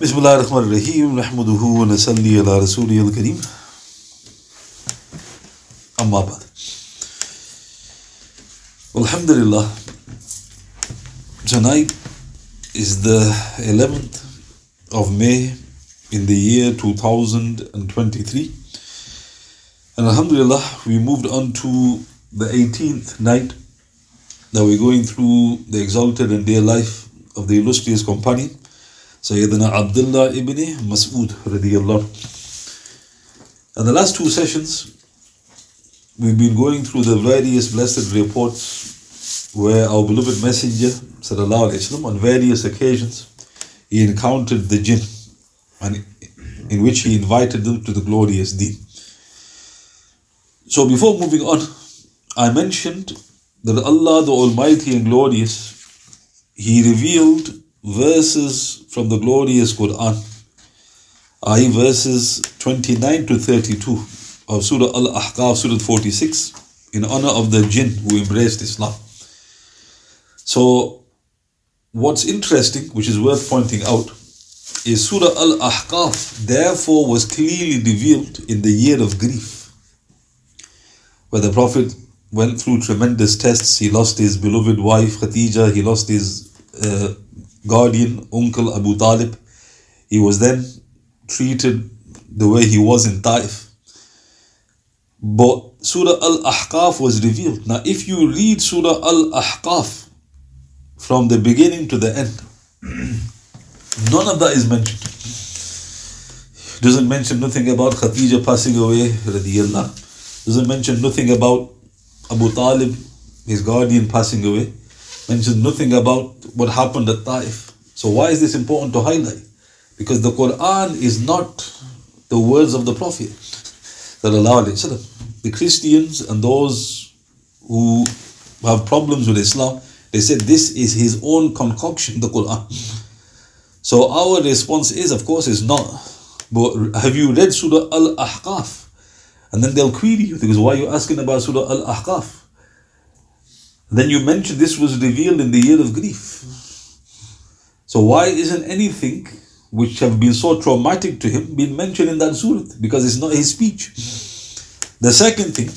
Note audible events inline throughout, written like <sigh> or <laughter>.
बिस्मिल्लाहिर्रहमानिर्रहीम रहमदुहु व नसल्ली अला रसूलिल करीम अम्मा बाद Alhamdulillah. Tonight is the 11th of May in the year 2023 and alhamdulillah we moved on to the 18th night. That we're going through the exalted and dear life of the illustrious companion. Sayyidina Abdullah ibn Mas'ud radiallahu and the last two sessions we've been going through the various blessed reports where our beloved messenger sallallahu alaihi wasallam on various occasions he encountered the jinn and in which he invited them to the glorious deen. So before moving on i mentioned that allah the almighty and glorious he revealed verses from the glorious quran i.e. verses 29 to 32 of surah al-ahqaf surah 46 in honor of the jinn who embraced islam so, what's interesting, which is worth pointing out, is Surah Al Ahqaf, therefore, was clearly revealed in the year of grief, where the Prophet went through tremendous tests. He lost his beloved wife Khadija, he lost his uh, guardian, uncle Abu Talib. He was then treated the way he was in Taif. But Surah Al Ahqaf was revealed. Now, if you read Surah Al Ahqaf, from the beginning to the end. <clears throat> None of that is mentioned. Doesn't mention nothing about Khadija passing away, radiallah. Doesn't mention nothing about Abu Talib, his guardian, passing away. Mentions nothing about what happened at Taif. So why is this important to highlight? Because the Quran is not the words of the Prophet. The Christians and those who have problems with Islam, they said this is his own concoction, the Quran. So our response is, of course, is not. But have you read Surah Al Ahqaf? And then they'll query you because why are you asking about Surah Al Ahqaf? Then you mentioned this was revealed in the year of grief. So why isn't anything which have been so traumatic to him been mentioned in that surah? Because it's not his speech. The second thing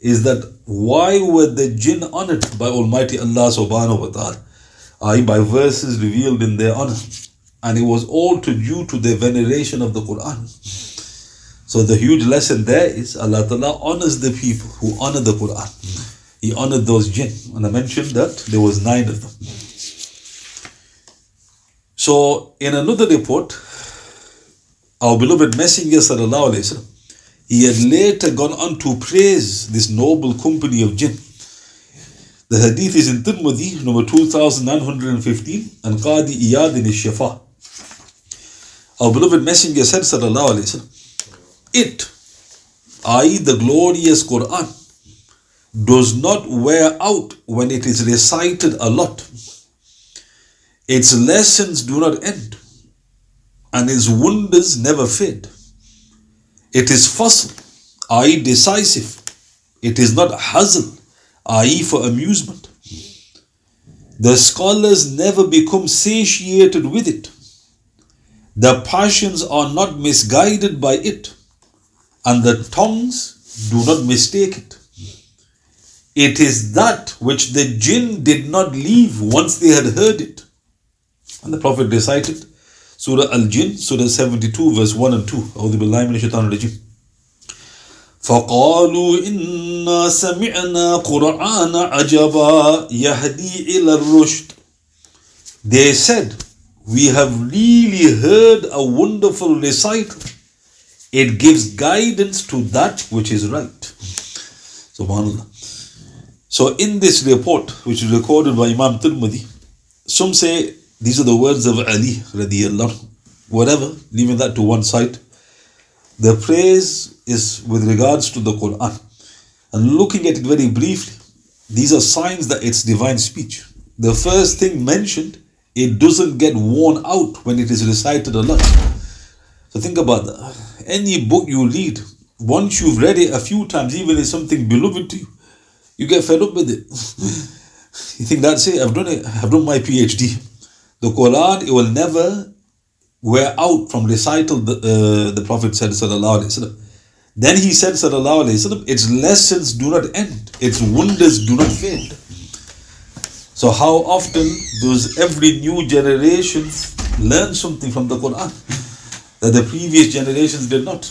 is that why were the jinn honored by Almighty Allah subhanahu wa ta'ala? By verses revealed in their honor. And it was all to due to their veneration of the Quran. So the huge lesson there is Allah Ta'ala honors the people who honor the Quran. He honored those jinn. And I mentioned that there was nine of them. So in another report, our beloved Messenger sallallahu alayhi wa he had later gone on to praise this noble company of jinn. The hadith is in Tirmidhi, number 2915, and Qadi Iyad in Shifa. Our beloved Messenger said, Sallallahu Alaihi Wasallam, It, i.e., the glorious Quran, does not wear out when it is recited a lot. Its lessons do not end, and its wonders never fade. It is fasl, i.e., decisive. It is not hazl, i.e., for amusement. The scholars never become satiated with it. The passions are not misguided by it, and the tongues do not mistake it. It is that which the jinn did not leave once they had heard it. And the Prophet recited Surah Al Jinn, Surah 72, verse 1 and 2. أعوذ بالله من الشيطان الرجيم. فقالوا إنا سمعنا قرآن عجبا يهدي إلى الرشد. They said, We have really heard a wonderful recital. It gives guidance to that which is right. Subhanallah. So, in this report, which is recorded by Imam Tirmidhi, some say these are the words of Ali radiallahu whatever, leaving that to one side. The praise is with regards to the Quran. And looking at it very briefly, these are signs that it's divine speech. The first thing mentioned, it doesn't get worn out when it is recited a lot. So think about that. Any book you read, once you've read it a few times, even if something beloved to you, you get fed up with it. you think that's it, I've done it, I've done my PhD. The Quran, it will never wear out from recital, the, uh, the Prophet said, Sallallahu Alaihi Wasallam. Then he said, Sallallahu Alaihi Wasallam, its lessons do not end, its wonders do not fade. So, how often does every new generation learn something from the Quran that the previous generations did not?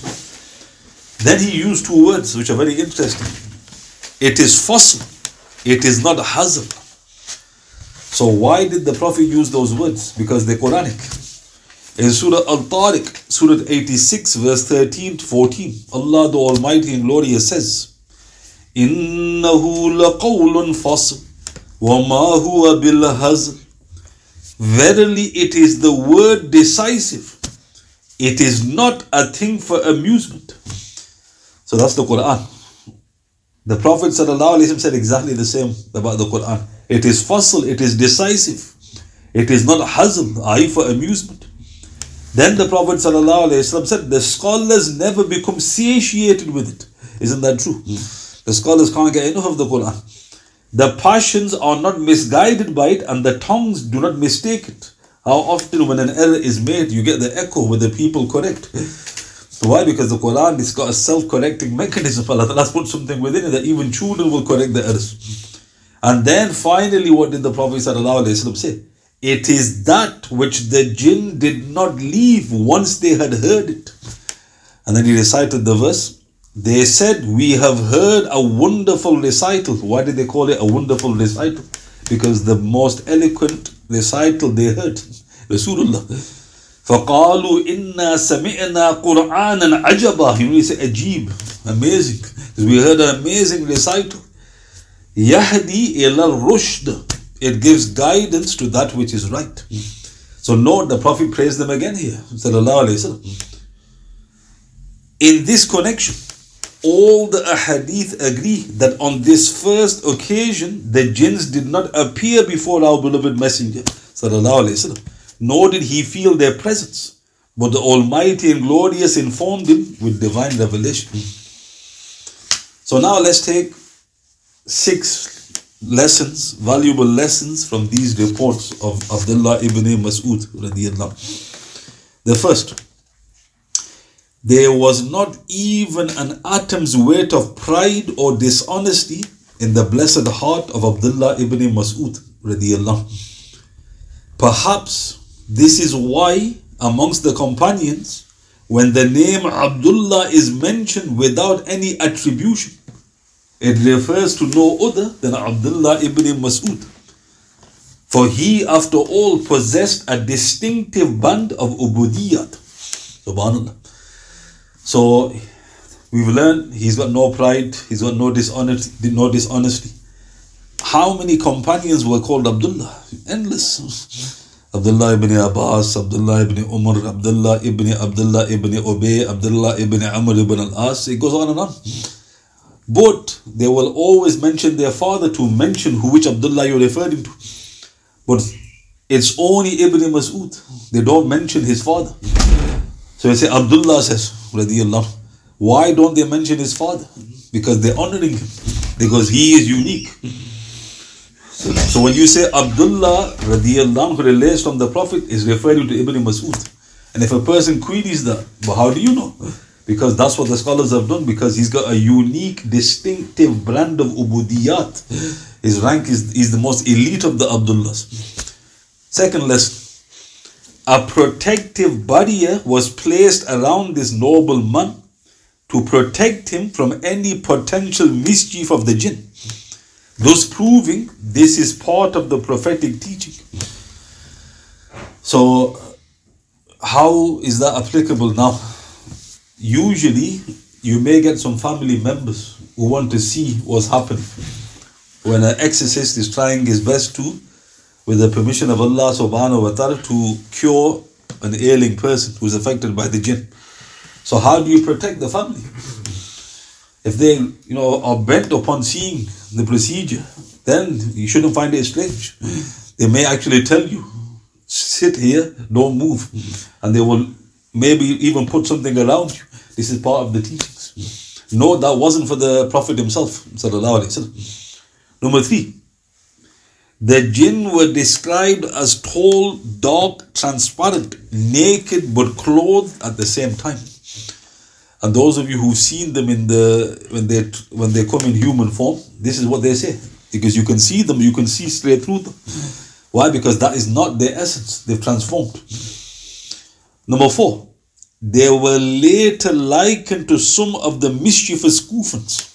Then he used two words which are very interesting. It is fasl, it is not hazl. So why did the Prophet use those words? Because they're Quranic. In Surah Al-Tariq, Surah 86, verse 13 to 14, Allah the Almighty and Glorious says, إِنَّهُ لَقَوْلٌ فَصْلٌ وَمَا هُوَ بِالْهَزْلِ Verily it is the word decisive. It is not a thing for amusement. So that's the Quran. The Prophet said exactly the same about the Quran. It is fasl, it is decisive. It is not a hazl, eye for amusement. Then the Prophet said, The scholars never become satiated with it. Isn't that true? The scholars can't get enough of the Quran. The passions are not misguided by it, and the tongues do not mistake it. How often, when an error is made, you get the echo with the people correct. Why? Because the Quran has got a self-correcting mechanism. Allah Ta'ala put something within it that even children will correct the errors. And then finally, what did the Prophet say? It is that which the jinn did not leave once they had heard it. And then he recited the verse. They said, We have heard a wonderful recital. Why did they call it a wonderful recital? Because the most eloquent recital they heard. <laughs> Rasulullah. فقالوا إنا سمعنا قرآنا عجبا you know say ajib amazing because we heard an amazing recital يهدي إلى الرشد it gives guidance to that which is right so note the prophet praised them again here sallallahu alaihi wasallam in this connection all the ahadith agree that on this first occasion the jinns did not appear before our beloved messenger sallallahu alaihi wasallam nor did he feel their presence, but the Almighty and Glorious informed him with divine revelation. So now let's take six lessons, valuable lessons from these reports of Abdullah ibn Mas'ud. The first, there was not even an atom's weight of pride or dishonesty in the blessed heart of Abdullah ibn Mas'ud. Perhaps this is why, amongst the companions, when the name Abdullah is mentioned without any attribution, it refers to no other than Abdullah ibn Mas'ud. For he, after all, possessed a distinctive band of ubudiyat. Subhanallah. So we've learned he's got no pride, he's got no dishonesty, no dishonesty. How many companions were called Abdullah? Endless. Abdullah ibn Abbas, Abdullah ibn Umar, Abdullah ibn Abdullah ibn Ubay, Abdullah ibn Amr ibn al-As. It goes on and on. But they will always mention their father to mention who which Abdullah you're referring to. But it's only Ibn Mas'ud. They don't mention his father. So they say Abdullah says, radiallahu. Why don't they mention his father? Because they're honoring him. Because he is unique. So when you say Abdullah radiallahu relates from the Prophet is referring to Ibn Mas'ud. And if a person queries that, but how do you know? Because that's what the scholars have done, because he's got a unique, distinctive brand of ubudiyat. His rank is, is the most elite of the Abdullahs. Second lesson. A protective barrier was placed around this noble man to protect him from any potential mischief of the jinn thus proving this is part of the prophetic teaching. So, how is that applicable now? Usually, you may get some family members who want to see what's happening. When an exorcist is trying his best to, with the permission of Allah subhanahu wa ta'ala, to cure an ailing person who's affected by the jinn. So, how do you protect the family? If they, you know, are bent upon seeing the procedure, then you shouldn't find it strange. They may actually tell you, sit here, don't move. And they will maybe even put something around you. This is part of the teachings. No, that wasn't for the Prophet himself. Number three, The jinn were described as tall, dark, transparent, naked, but clothed at the same time. And those of you who've seen them in the when they when they come in human form, this is what they say. Because you can see them, you can see straight through them. Why? Because that is not their essence. They've transformed. Number four, they were later likened to some of the mischievous Kufans.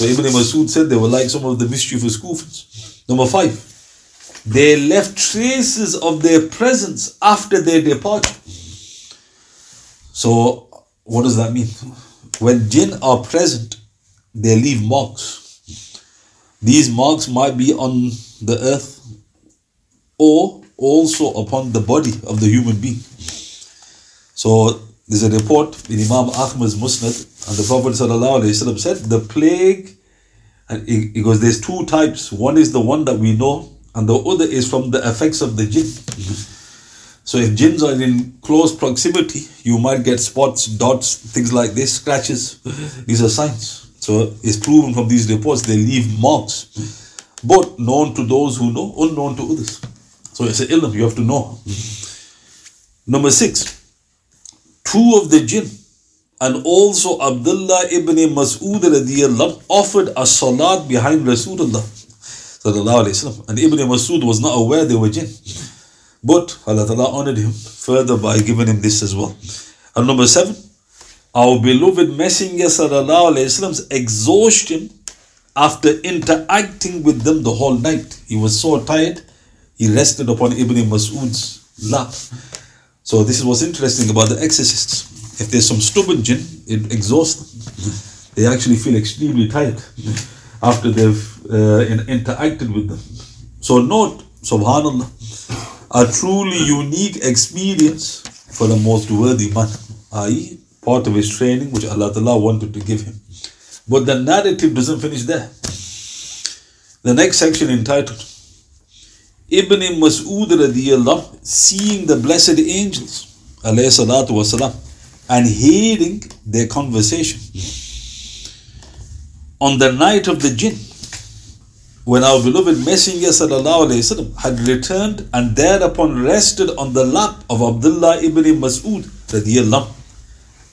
So Ibn Masud said they were like some of the mischievous Kufans. Number five, they left traces of their presence after their departure. So, what does that mean? When jinn are present, they leave marks. These marks might be on the earth or also upon the body of the human being. So there's a report in Imam Ahmad's Musnad, and the Prophet ﷺ said the plague, and it goes, there's two types. One is the one that we know, and the other is from the effects of the jinn. So if jinns are in close proximity, you might get spots, dots, things like this, scratches. These are signs. So it's proven from these reports they leave marks, both known to those who know, unknown to others. So it's an ilm, you have to know. Number six, two of the jinn and also Abdullah ibn Mas'ud radiallahu offered a salat behind Rasulullah and Ibn Mas'ud was not aware they were jinn. But Allah Ta'ala honored him further by giving him this as well. And number seven, our beloved Messenger Sallallahu exhaustion after interacting with them the whole night. He was so tired, he rested upon Ibn Mas'ud's lap. So this is what's interesting about the exorcists. If there's some stubborn jinn, it exhausts them. They actually feel extremely tired after they've uh, interacted with them. So note, subhanallah, a truly unique experience for the most worthy man, i.e., part of his training which Allah Ta'ala wanted to give him. But the narrative doesn't finish there. The next section entitled Ibn Mas'ud radiyallahu seeing the blessed angels alayhi and hearing their conversation on the night of the jinn when our beloved messenger وسلم, had returned and thereupon rested on the lap of Abdullah ibn Mas'ud radiyallahu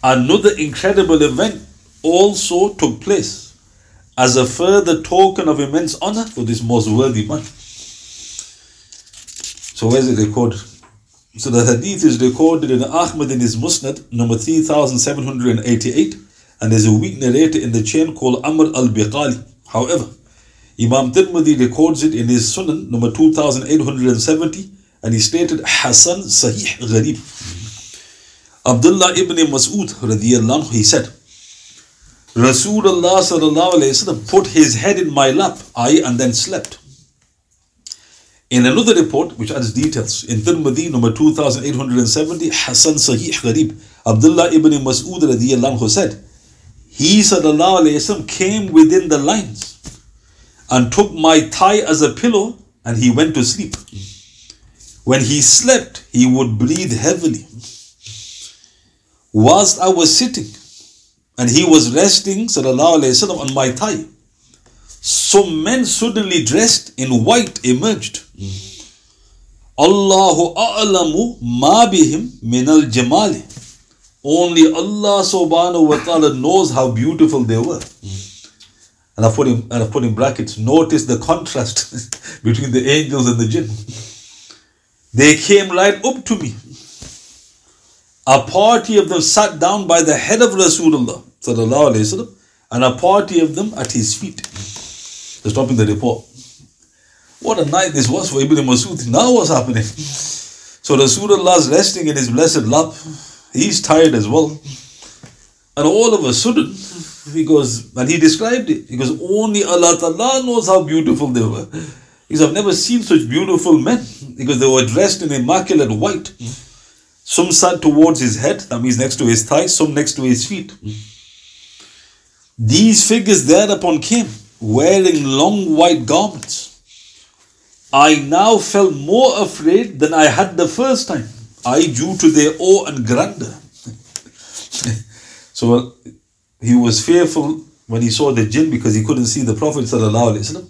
Another incredible event also took place as a further token of immense honor for this most worthy man. So where is it recorded? So the hadith is recorded in Ahmad in his Musnad, number 3788, and there's a weak narrator in the chain called Amr al-Biqali. However, Imam Tirmidhi records it in his Sunan, number 2870, and he stated Hasan Sahih Gharib. Abdullah ibn Mas'ud radiallahu he said, Rasulullah sallallahu alayhi wasallam put his head in my lap, I and then slept. In another report, which adds details, in Tirmidhi number 2870, Hassan Sahih Gharib, Abdullah ibn Mas'ud radiallahu said, He sallallahu alayhi wasallam came within the lines and took my thigh as a pillow and he went to sleep. When he slept, he would breathe heavily whilst I was sitting and he was resting وسلم, on my thigh, some men suddenly dressed in white emerged. Allahu a'lamu ma bihim min al jamali. Only Allah subhanahu wa ta'ala knows how beautiful they were. And I put in and I put in brackets, notice the contrast <laughs> between the angels and the jinn. They came right up to me a party of them sat down by the head of Rasulullah وسلم, and a party of them at his feet. They're stopping the report. What a night this was for Ibn Masud. Now what's happening? So Rasulullah is resting in his blessed lap. He's tired as well. And all of a sudden, he goes, and he described it. He goes, only Allah Ta'ala knows how beautiful they were. He says, I've never seen such beautiful men because they were dressed in immaculate white. Some sat towards his head, that means next to his thighs, some next to his feet. These figures thereupon came, wearing long white garments. I now felt more afraid than I had the first time. I due to their awe and grandeur. <laughs> so he was fearful when he saw the jinn because he couldn't see the Prophet.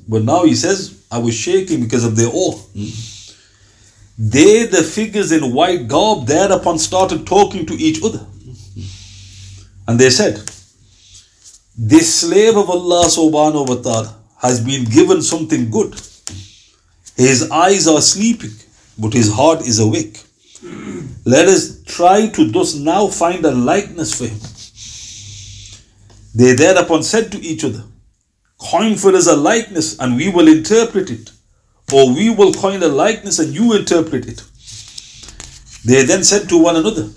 But now he says, I was shaking because of their awe. They, the figures in white garb, thereupon started talking to each other. And they said, This slave of Allah subhanahu wa ta'ala has been given something good. His eyes are sleeping, but his heart is awake. Let us try to thus now find a likeness for him. They thereupon said to each other, Coin for us a likeness and we will interpret it or we will coin a likeness and you interpret it. They then said to one another,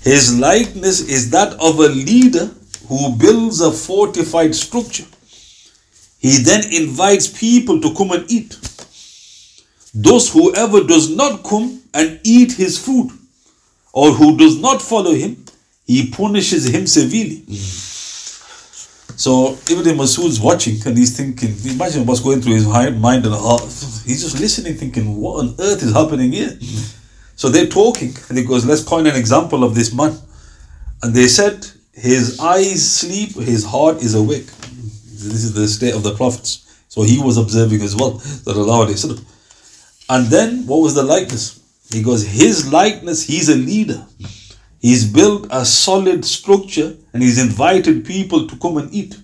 His likeness is that of a leader who builds a fortified structure. He then invites people to come and eat. Thus, whoever does not come and eat his food, or who does not follow him, he punishes him severely. So even Ibn Masud's watching and he's thinking, imagine what's going through his mind and heart. He's just listening, thinking, what on earth is happening here? So they're talking, and he goes, let's coin an example of this man. And they said, his eyes sleep, his heart is awake. This is the state of the prophets. So he was observing as well. That allowed it. And then what was the likeness? He goes, his likeness, he's a leader. He's built a solid structure and he's invited people to come and eat.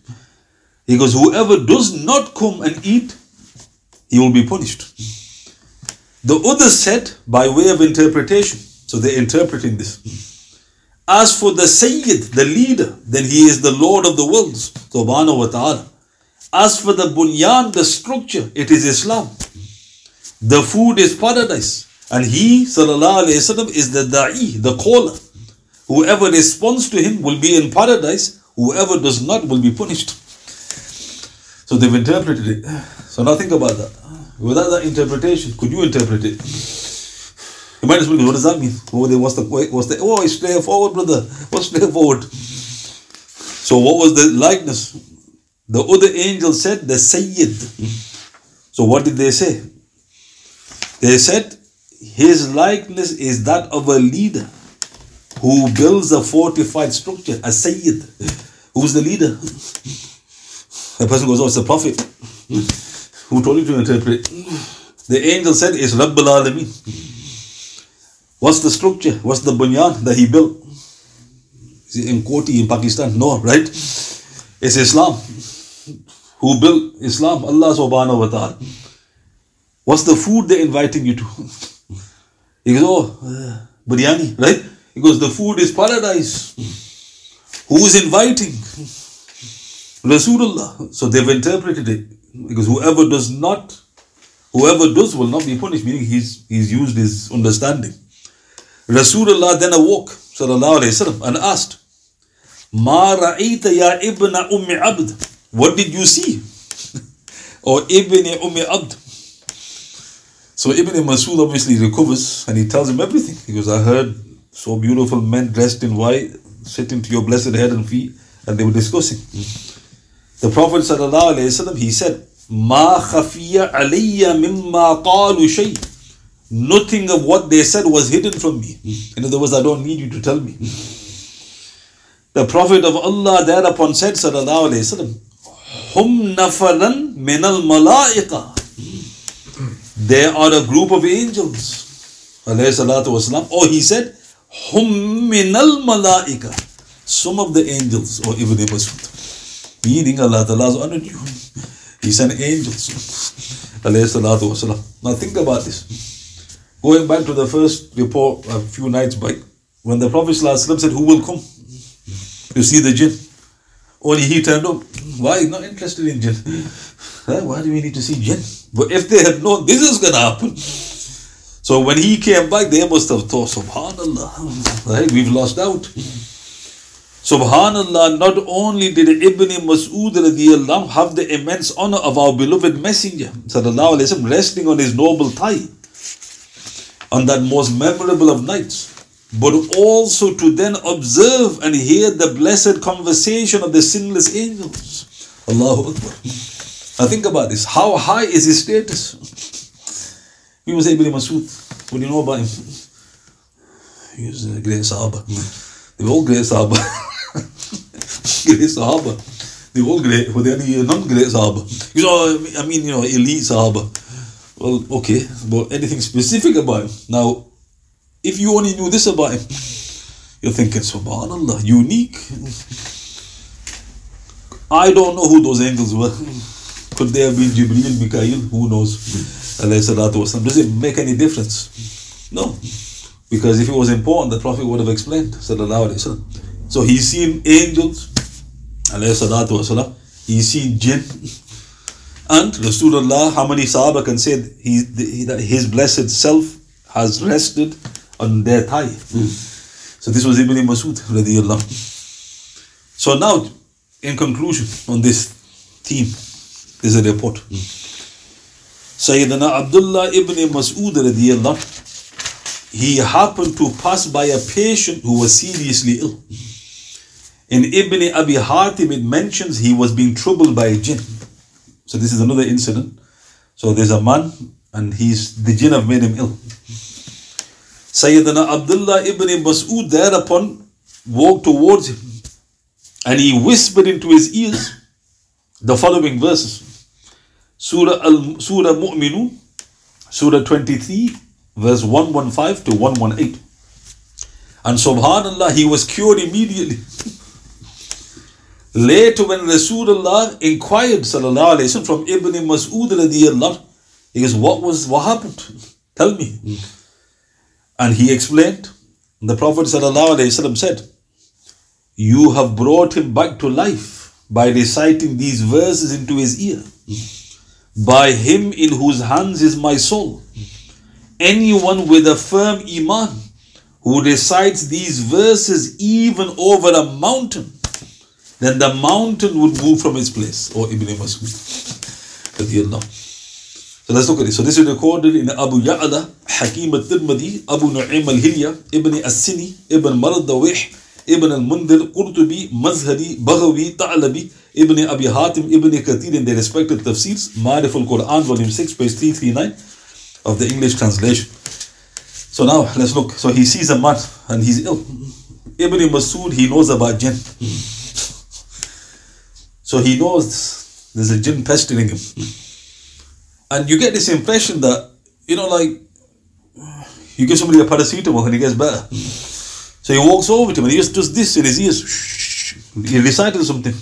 He goes, Whoever does not come and eat, he will be punished. The others said by way of interpretation, so they're interpreting this. As for the Sayyid, the leader, then he is the Lord of the worlds, subhanahu wa ta'ala. As for the bunyan, the structure, it is Islam. The food is paradise. And he, sallallahu alayhi wasallam, is the da'i, the caller. Whoever responds to him will be in paradise, whoever does not will be punished. So they've interpreted it. So now think about that. Without that interpretation, could you interpret it? You might as well, go. what does that mean? Oh, what's the, what's the, oh, it's straightforward, brother. What's straightforward? So what was the likeness? The other angel said, the Sayyid. So what did they say? They said, his likeness is that of a leader who builds a fortified structure, a Sayyid. Who's the leader? The person goes, Oh, it's the Prophet. Who told you to interpret? The angel said, It's Rabbul Alameen. What's the structure? What's the bunyan that he built? In Kotli in Pakistan? No, right? It's Islam. Who built Islam? Allah subhanahu wa ta'ala. What's the food they're inviting you to? He goes, Oh, uh, biryani, right? Goes, The food is paradise. Who's inviting? Rasulullah. So they've interpreted it. Because whoever does not, whoever does will not be punished, meaning he's, he's used his understanding. Rasulullah then awoke, wasallam, and asked, Ma ra'ita ya ibn ummi abd. What did you see? <laughs> or ibn ummi abd. So Ibn Masud obviously recovers and he tells him everything. Goes, I heard so beautiful men dressed in white sitting to your blessed head and feet, and they were discussing. The Prophet ﷺ, he said, Ma khafiya alayya mimma qalu shay. Nothing of what they said was hidden from me. In other words, I don't need you to tell me. The Prophet of Allah thereupon said, Sallallahu Alaihi Wasallam, Hum nafaran minal malaika. They are a group of angels. Alayhi salatu wasalam. Or oh, he said, Hum minal malaika. Some of the angels, or Ibn Masud. Meaning Allah Ta'ala has honored you. He sent angels. Alayhi salatu wasalam. Now think about this. Going back to the first report a few nights back, when the Prophet said, Who will come You see the jinn? Only he turned up. Why? Not interested in jinn. <laughs> Why do we need to see jinn? But if they had known this is going to happen, so when he came back, they must have thought, Subhanallah, right? We've lost out. Subhanallah, not only did Ibn Mas'ud have the immense honor of our beloved messenger, sallallahu alayhi resting on his noble thigh on that most memorable of nights, but also to then observe and hear the blessed conversation of the sinless angels. Allahu Akbar. Now think about this. How high is his status? We was Ibn Masud. What do you know about him? <laughs> He was a great Sahaba. They were all great Sahaba. <laughs> great Sahaba. They were all great. Were there any non-great Sahaba? You uh, know, I mean, you know, elite Sahaba. Well, okay, but anything specific about him? Now, if you only knew this about him, <laughs> you're thinking, Subhanallah, unique. I don't know who those angels were. Could they have been Jibreel, Mikael? Who knows? Does it make any difference? No. Because if it was important, the Prophet would have explained. So he's seen angels, he's seen jinn, and Rasulullah, how many Sahaba can say he, that his blessed self has rested on their thigh? Mm. So this was Ibn Masud. So now, in conclusion on this theme, there's a report. Mm. Sayyidina Abdullah ibn Mas'ud radiallahu he happened to pass by a patient who was seriously ill. In Ibn Abi Hatim, it mentions he was being troubled by a jinn. So this is another incident. So there's a man, and he's the jinn have made him ill. Sayyidina Abdullah ibn Mas'ud thereupon walked towards him, and he whispered into his ears the following verses. Surah Al Surah Mu'minun, Surah 23, verse 115 to 118. And subhanAllah, he was cured immediately. <laughs> Later, when Rasulullah inquired sallallahu alayhi wasallam from Ibn Mas'ud radiallahu, he goes, What was what happened? <laughs> Tell me. And he explained, the Prophet sallallahu said, You have brought him back to life by reciting these verses into his ear. By him in whose hands is my soul anyone with a firm iman who recites these verses even over a mountain, then the mountain would move from its place. Or oh, Ibn Masud. So let's look at it. So this is recorded in Abu Ya'la, Hakim al-Tirmidhi, Abu Nu'aym al-Hilya, Ibn as-Sini, Ibn Mardawih, Ibn al-Mundir, Qurtubi, Mazhari, Baghawi, Ta'labi, Ibn Abi Hatim, Ibn Kathir in their respective tafsirs, Ma'arif al-Quran, volume 6, page 339 of the English translation. So now let's look. So he sees a man and he's ill. Ibn Masud, he knows about jinn. <laughs> So he knows there's a jinn pestering him. And you get this impression that, you know, like you give somebody a paracetamol and he gets better. So he walks over to him and he just does this in his ears. He recited something.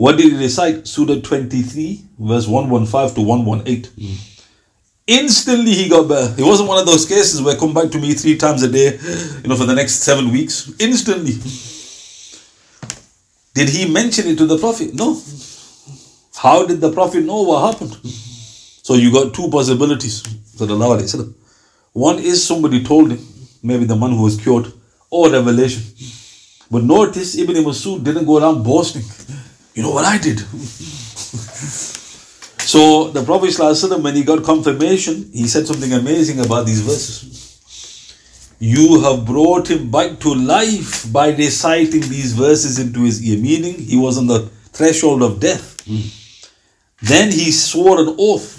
What did he recite? Surah 23, verse 115 to 118. Instantly he got better. It wasn't one of those cases where come back to me three times a day, you know, for the next seven weeks. Instantly. Did he mention it to the Prophet? No. How did the Prophet know what happened? So you got two possibilities. One is somebody told him, maybe the man who was cured, or revelation. But notice Ibn Masud didn't go around boasting. You know what I did? <laughs> So the Prophet ﷺ, when he got confirmation, he said something amazing about these verses. You have brought him back to life by reciting these verses into his ear, meaning he was on the threshold of death. Mm. Then he swore an oath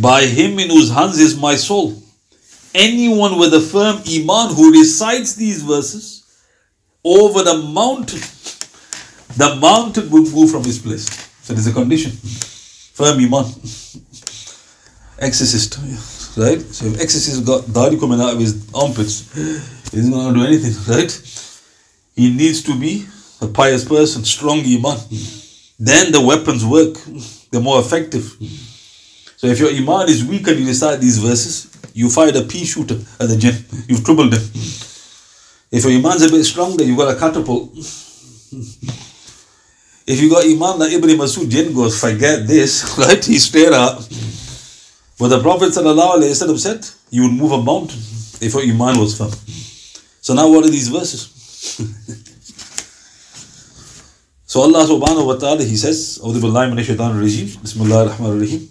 by him in whose hands is my soul. Anyone with a firm iman who recites these verses over the mountain, the mountain will move from his place. So there's a condition firm iman. Exorcist, right? So if exorcist got dari coming out of his armpits, he's not going to do anything, right? He needs to be a pious person, strong iman. Then the weapons work, they're more effective. So if your iman is weak and you recite these verses, you fired a pea shooter at the jinn. You've troubled them. If your iman's a bit stronger, you've got a catapult. If you got iman that Ibn Masud didn't go, forget this, <laughs> right? He straight up. But the Prophet ﷺ said, You would move a mountain if your Iman was firm. So now what are these verses? <laughs> so Allah subhanahu wa ta'ala, He says, أعوذ بالله من الشيطان الرجيم بسم الله الرحمن الرحيم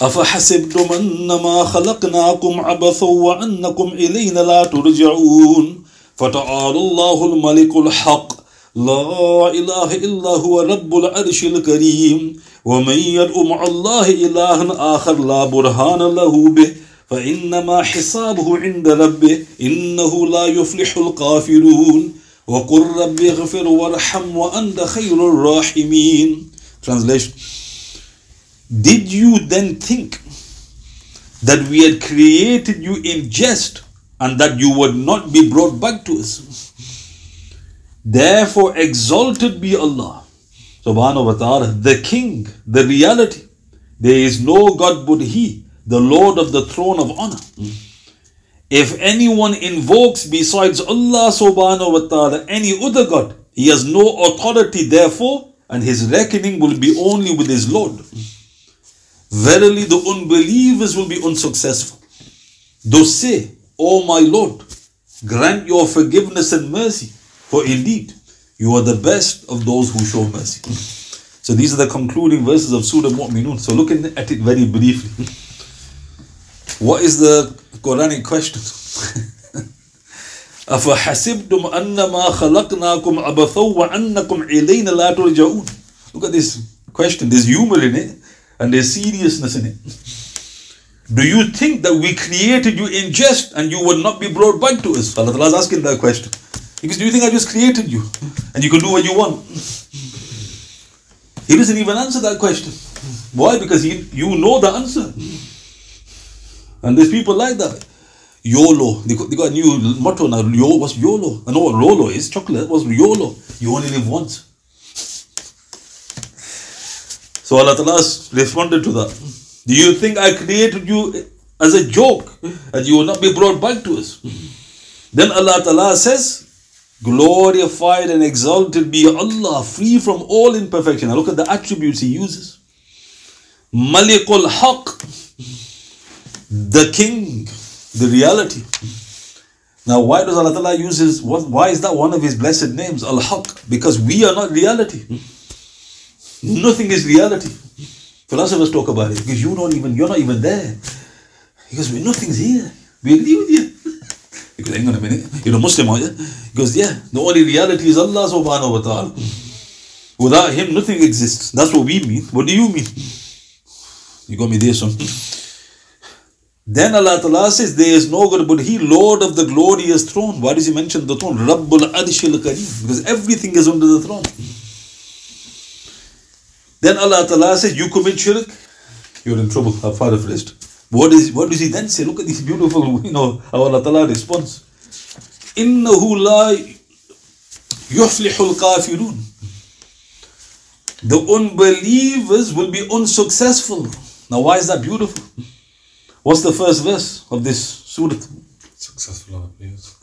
أفحسبتم أنما خلقناكم عبثا وأنكم إلينا لا ترجعون فتعالى الله الملك الحق لا إله إلا هو رب العرش الكريم. ومن يدعو مع الله إلها آخر لا برهان له به. فإنما حسابه عند ربه. إنه لا يفلح الكافرون وَقُلْ رَبِّ اغْفِرْ وَارْحَمْ وَأَنْتَ خَيْرُ الرَّاحِمِينَ. Translation. Did you then think that we had created you in jest and that you would not be brought back to us? Therefore exalted be Allah subhanahu wa ta'ala, the King, the reality. There is no God but He, the Lord of the throne of honor. If anyone invokes besides Allah subhanahu wa ta'ala any other God, he has no authority therefore, and his reckoning will be only with his Lord. Verily the unbelievers will be unsuccessful. Thus say, O my Lord, grant your forgiveness and mercy, for indeed you are the best of those who show mercy. So these are the concluding verses of Surah Mu'minun. So looking at it very briefly. What is the Quranic question? أفحسبتم أنما خلقناكم عبثا وأنكم إلينا لا ترجعون Look at this question. There's humor in it and there's seriousness in it. Do you think that we created you in jest and you will not be brought back to us? Allah is asking that question. Because do you think I just created you and you can do what you want? He doesn't even answer that question. Why? Because he, you know the answer. And there's people like that. YOLO. They got, they got a new motto now. Yo, what's YOLO? I know what Rolo is. Chocolate. What's YOLO? You only live once. So Allah Ta'ala responded to that. Do you think I created you as a joke and you will not be brought back to us? Then Allah Ta'ala says, Glorified and exalted be Allah, free from all imperfection. Now look at the attributes He uses. Malikul Haq, the King, the reality. Now, why does Allah Ta'ala use his, why is that one of his blessed names, Al Haq? Because we are not reality. Nothing is reality. Philosophers talk about it because you don't even, you're not even there. Because nothing's here. We agree with you. Because hang on a minute, you're a Muslim, are you? Because yeah, the only reality is Allah subhanahu wa ta'ala. Without him, nothing exists. That's what we mean. What do you mean? You got me there, son. Then Allah Ta'ala says, There is no God but He, Lord of the glorious throne. Why does He mention the throne? Rabbul Arshil Kareem. Because everything is under the throne. Then Allah Ta'ala says, You commit shirk, you're in trouble. Far rest. What is what does he then say? Look at this beautiful, <laughs> you know, how Allah Ta'ala responds. إِنَّهُ لَا يُفْلِحُ الْكَافِرُونَ The unbelievers will be unsuccessful. Now why is that beautiful? What's the first verse of this surah? Successful unbelievers.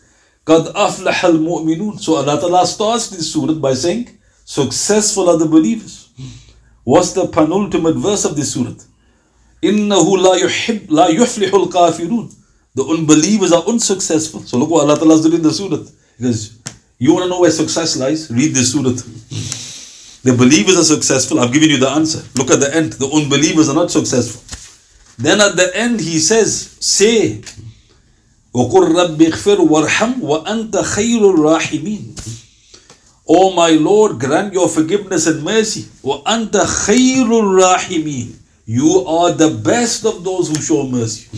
قَدْ أَفْلَحَ الْمُؤْمِنُونَ So Allah Ta'ala starts this surah by saying, Successful are the believers. What's the penultimate verse of this surah? إِنَّهُ لَا يُحِبْ لَا يُفْلِحُ الْكَافِرُونَ The unbelievers are unsuccessful. So look what Allah Ta'ala is doing in the surah. Because you want to know where success lies? Read this surah. The believers are successful. I've given you the answer. Look at the end. The unbelievers are not successful. Then at the end he says, say, وَقُلْ رَبِّ اغْفِرْ وَارْحَمْ وَأَنْتَ خَيْرُ الرَّاحِمِينَ O my Lord, grant your forgiveness and mercy. وَأَنْتَ خَيْرُ الرَّاحِمِينَ You are the best of those who show mercy.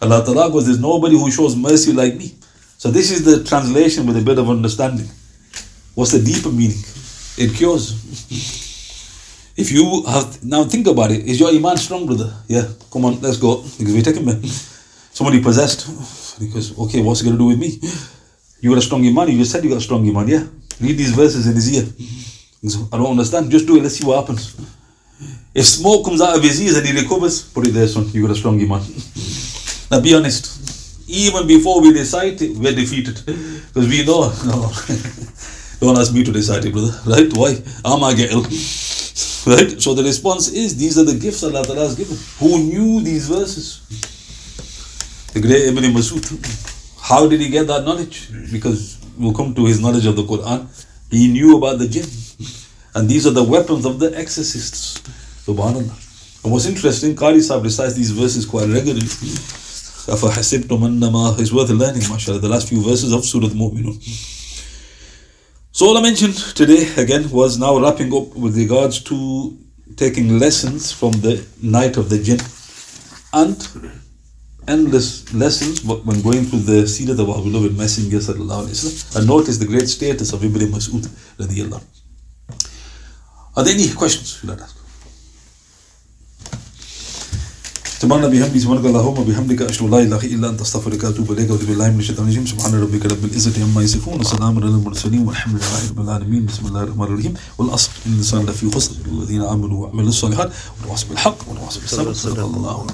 Allah Ta'ala goes, there's nobody who shows mercy like me. So this is the translation with a bit of understanding. What's the deeper meaning? It cures. If you have now think about it, is your iman strong, brother? Yeah, come on, let's go. Because we're taking. Somebody possessed. Because okay, what's it gonna do with me? You got a strong iman, you just said you got a strong iman, yeah. Read these verses in his ear. I don't understand. Just do it, let's see what happens. If smoke comes out of his ears and he recovers, put it there, son. You got a strong iman. <laughs> now be honest. Even before we recite it, we're defeated. Because we know. <laughs> No. Don't ask me to recite it, brother. Right? Why? Am I get ill. Right? So the response is these are the gifts Allah Ta'ala has given. Who knew these verses? The great Ibn Masud. How did he get that knowledge? Because we'll come to his knowledge of the Quran. He knew about the jinn. And these are the weapons of the exorcists. Subhanallah. And what's interesting, Qari Sahib recites these verses quite regularly. It's worth learning, mashallah, the last few verses of Surah Al-Mu'minun. So all I mentioned today again was now wrapping up with regards to taking lessons from the night of the jinn and endless lessons but when going through the seed of our beloved messenger sallallahu and notice the great status of Ibn Mas'ud radiyallahu Are there any questions? You'd like to ask? سبحان بحمدي سبحانك اللهم وبحمدك أشهد أن لا إله إلا أنت أستغفرك وأتوب إليك. واعوذ بالله من الشيطان الرجيم. سبحان ربك رب العزة عما يصفون وسلام على المرسلين والحمد لله رب العالمين. بسم الله الرحمن الرحيم. والأصل إن الإنسان لفي خسر الذين آمنوا وعملوا الصالحات والتواصوا بالحق والتواصوا بالصبر. صدق الله